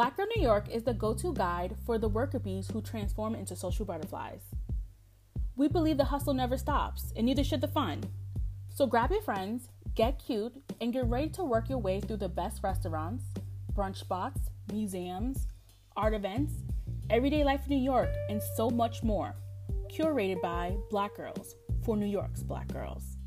Black Girl New York is the go to guide for the worker bees who transform into social butterflies. We believe the hustle never stops, and neither should the fun. So grab your friends, get cute, and get ready to work your way through the best restaurants, brunch spots, museums, art events, everyday life in New York, and so much more. Curated by Black Girls for New York's Black Girls.